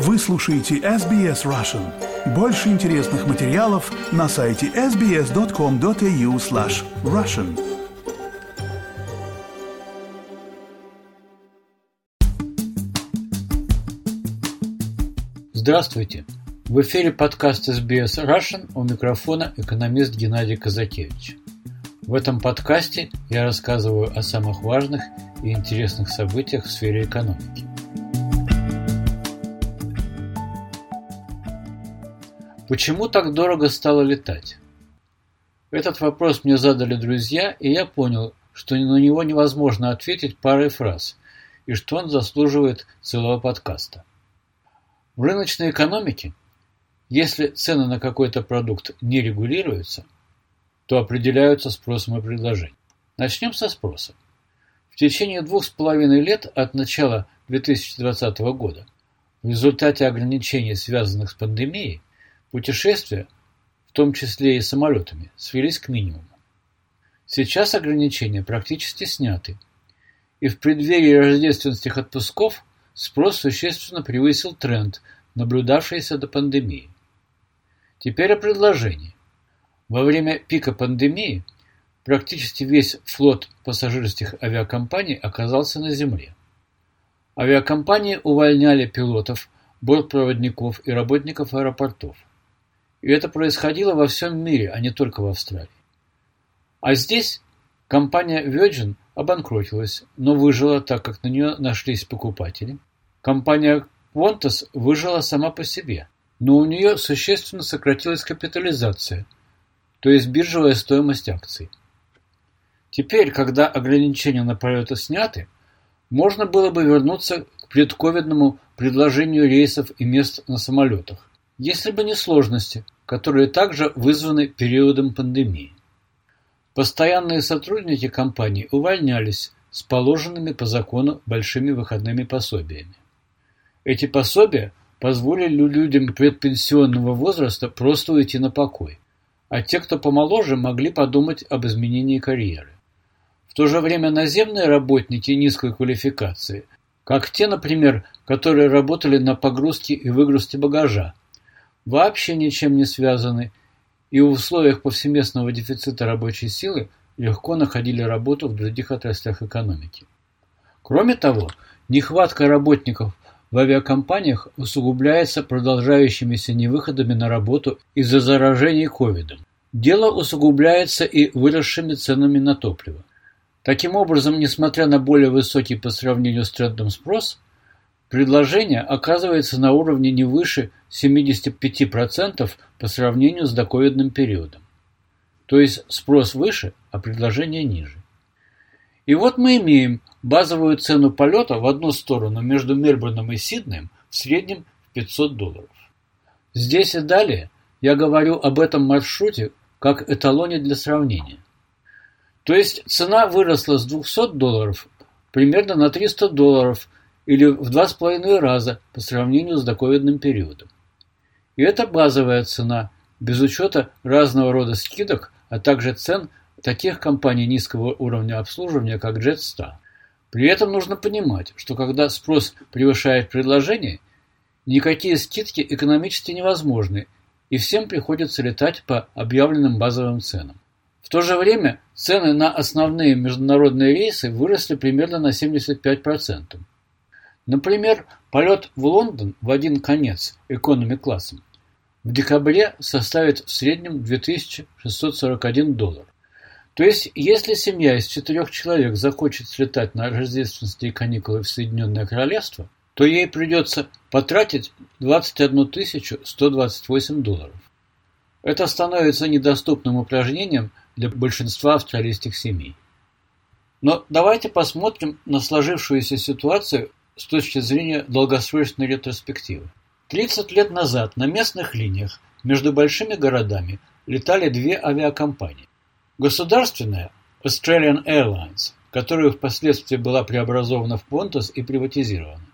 Вы слушаете SBS Russian. Больше интересных материалов на сайте sbs.com.au slash russian. Здравствуйте! В эфире подкаст SBS Russian у микрофона экономист Геннадий Казакевич. В этом подкасте я рассказываю о самых важных и интересных событиях в сфере экономики. Почему так дорого стало летать? Этот вопрос мне задали друзья, и я понял, что на него невозможно ответить парой фраз, и что он заслуживает целого подкаста. В рыночной экономике, если цены на какой-то продукт не регулируются, то определяются спросом и предложением. Начнем со спроса. В течение двух с половиной лет от начала 2020 года в результате ограничений, связанных с пандемией, Путешествия, в том числе и самолетами, свелись к минимуму. Сейчас ограничения практически сняты, и в преддверии рождественских отпусков спрос существенно превысил тренд, наблюдавшийся до пандемии. Теперь о предложении. Во время пика пандемии практически весь флот пассажирских авиакомпаний оказался на земле. Авиакомпании увольняли пилотов, бортпроводников и работников аэропортов. И это происходило во всем мире, а не только в Австралии. А здесь компания Virgin обанкротилась, но выжила, так как на нее нашлись покупатели. Компания Qantas выжила сама по себе, но у нее существенно сократилась капитализация, то есть биржевая стоимость акций. Теперь, когда ограничения на полеты сняты, можно было бы вернуться к предковидному предложению рейсов и мест на самолетах если бы не сложности, которые также вызваны периодом пандемии. Постоянные сотрудники компании увольнялись с положенными по закону большими выходными пособиями. Эти пособия позволили людям предпенсионного возраста просто уйти на покой, а те, кто помоложе, могли подумать об изменении карьеры. В то же время наземные работники низкой квалификации, как те, например, которые работали на погрузке и выгрузке багажа, вообще ничем не связаны и в условиях повсеместного дефицита рабочей силы легко находили работу в других отраслях экономики. Кроме того, нехватка работников в авиакомпаниях усугубляется продолжающимися невыходами на работу из-за заражений ковидом. Дело усугубляется и выросшими ценами на топливо. Таким образом, несмотря на более высокий по сравнению с трендом спрос, Предложение оказывается на уровне не выше 75% по сравнению с доковидным периодом. То есть спрос выше, а предложение ниже. И вот мы имеем базовую цену полета в одну сторону между Мельбурном и Сиднеем в среднем в 500 долларов. Здесь и далее я говорю об этом маршруте как эталоне для сравнения. То есть цена выросла с 200 долларов примерно на 300 долларов или в два с половиной раза по сравнению с доковидным периодом. И это базовая цена, без учета разного рода скидок, а также цен таких компаний низкого уровня обслуживания, как Jetstar. При этом нужно понимать, что когда спрос превышает предложение, никакие скидки экономически невозможны, и всем приходится летать по объявленным базовым ценам. В то же время цены на основные международные рейсы выросли примерно на 75%. Например, полет в Лондон в один конец экономи-классом в декабре составит в среднем 2641 доллар. То есть, если семья из четырех человек захочет слетать на рождественские каникулы в Соединенное Королевство, то ей придется потратить 21 128 долларов. Это становится недоступным упражнением для большинства австралийских семей. Но давайте посмотрим на сложившуюся ситуацию с точки зрения долгосрочной ретроспективы. 30 лет назад на местных линиях между большими городами летали две авиакомпании. Государственная Australian Airlines, которая впоследствии была преобразована в Qantas и приватизирована,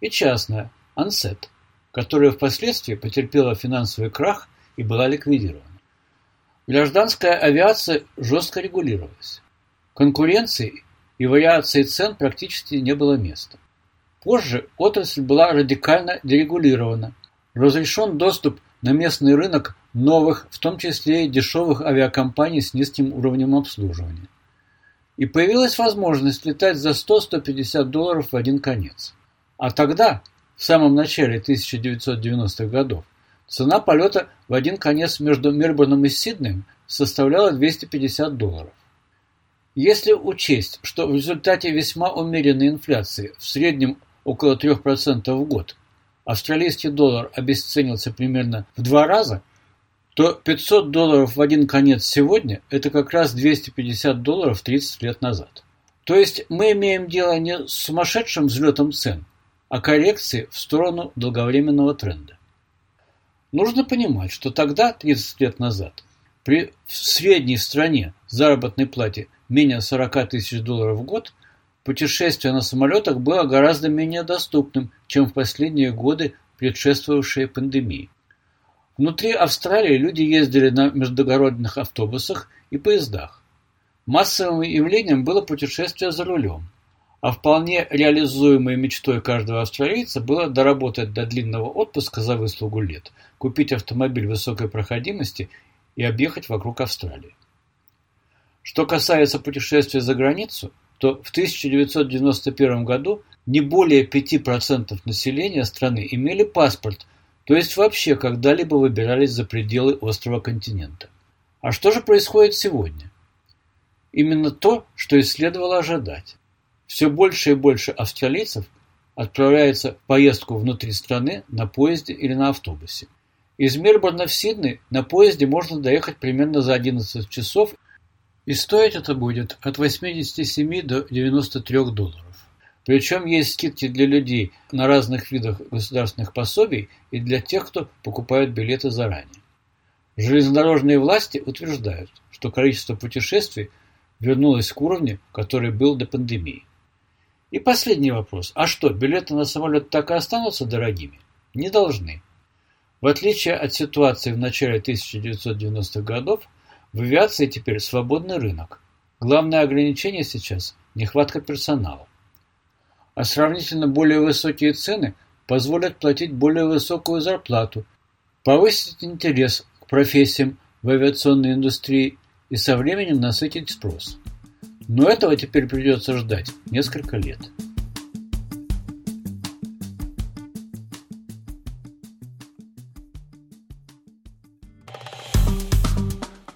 и частная Ansett, которая впоследствии потерпела финансовый крах и была ликвидирована. Гражданская авиация жестко регулировалась. Конкуренции и вариации цен практически не было места. Позже отрасль была радикально дерегулирована. Разрешен доступ на местный рынок новых, в том числе и дешевых авиакомпаний с низким уровнем обслуживания. И появилась возможность летать за 100-150 долларов в один конец. А тогда, в самом начале 1990-х годов, цена полета в один конец между Мельбурном и Сиднеем составляла 250 долларов. Если учесть, что в результате весьма умеренной инфляции, в среднем около 3% в год, австралийский доллар обесценился примерно в два раза, то 500 долларов в один конец сегодня – это как раз 250 долларов 30 лет назад. То есть мы имеем дело не с сумасшедшим взлетом цен, а коррекцией в сторону долговременного тренда. Нужно понимать, что тогда, 30 лет назад, при средней стране заработной плате менее 40 тысяч долларов в год – Путешествие на самолетах было гораздо менее доступным, чем в последние годы, предшествовавшие пандемии. Внутри Австралии люди ездили на междугородных автобусах и поездах. Массовым явлением было путешествие за рулем, а вполне реализуемой мечтой каждого австралийца было доработать до длинного отпуска за выслугу лет, купить автомобиль высокой проходимости и объехать вокруг Австралии. Что касается путешествия за границу – то в 1991 году не более 5% населения страны имели паспорт, то есть вообще когда-либо выбирались за пределы острова континента. А что же происходит сегодня? Именно то, что и следовало ожидать. Все больше и больше австралийцев отправляются в поездку внутри страны на поезде или на автобусе. Из Мельбурна в Сидней на поезде можно доехать примерно за 11 часов и стоить это будет от 87 до 93 долларов. Причем есть скидки для людей на разных видах государственных пособий и для тех, кто покупает билеты заранее. Железнодорожные власти утверждают, что количество путешествий вернулось к уровню, который был до пандемии. И последний вопрос. А что, билеты на самолет так и останутся дорогими? Не должны. В отличие от ситуации в начале 1990-х годов, в авиации теперь свободный рынок. Главное ограничение сейчас – нехватка персонала. А сравнительно более высокие цены позволят платить более высокую зарплату, повысить интерес к профессиям в авиационной индустрии и со временем насытить спрос. Но этого теперь придется ждать несколько лет.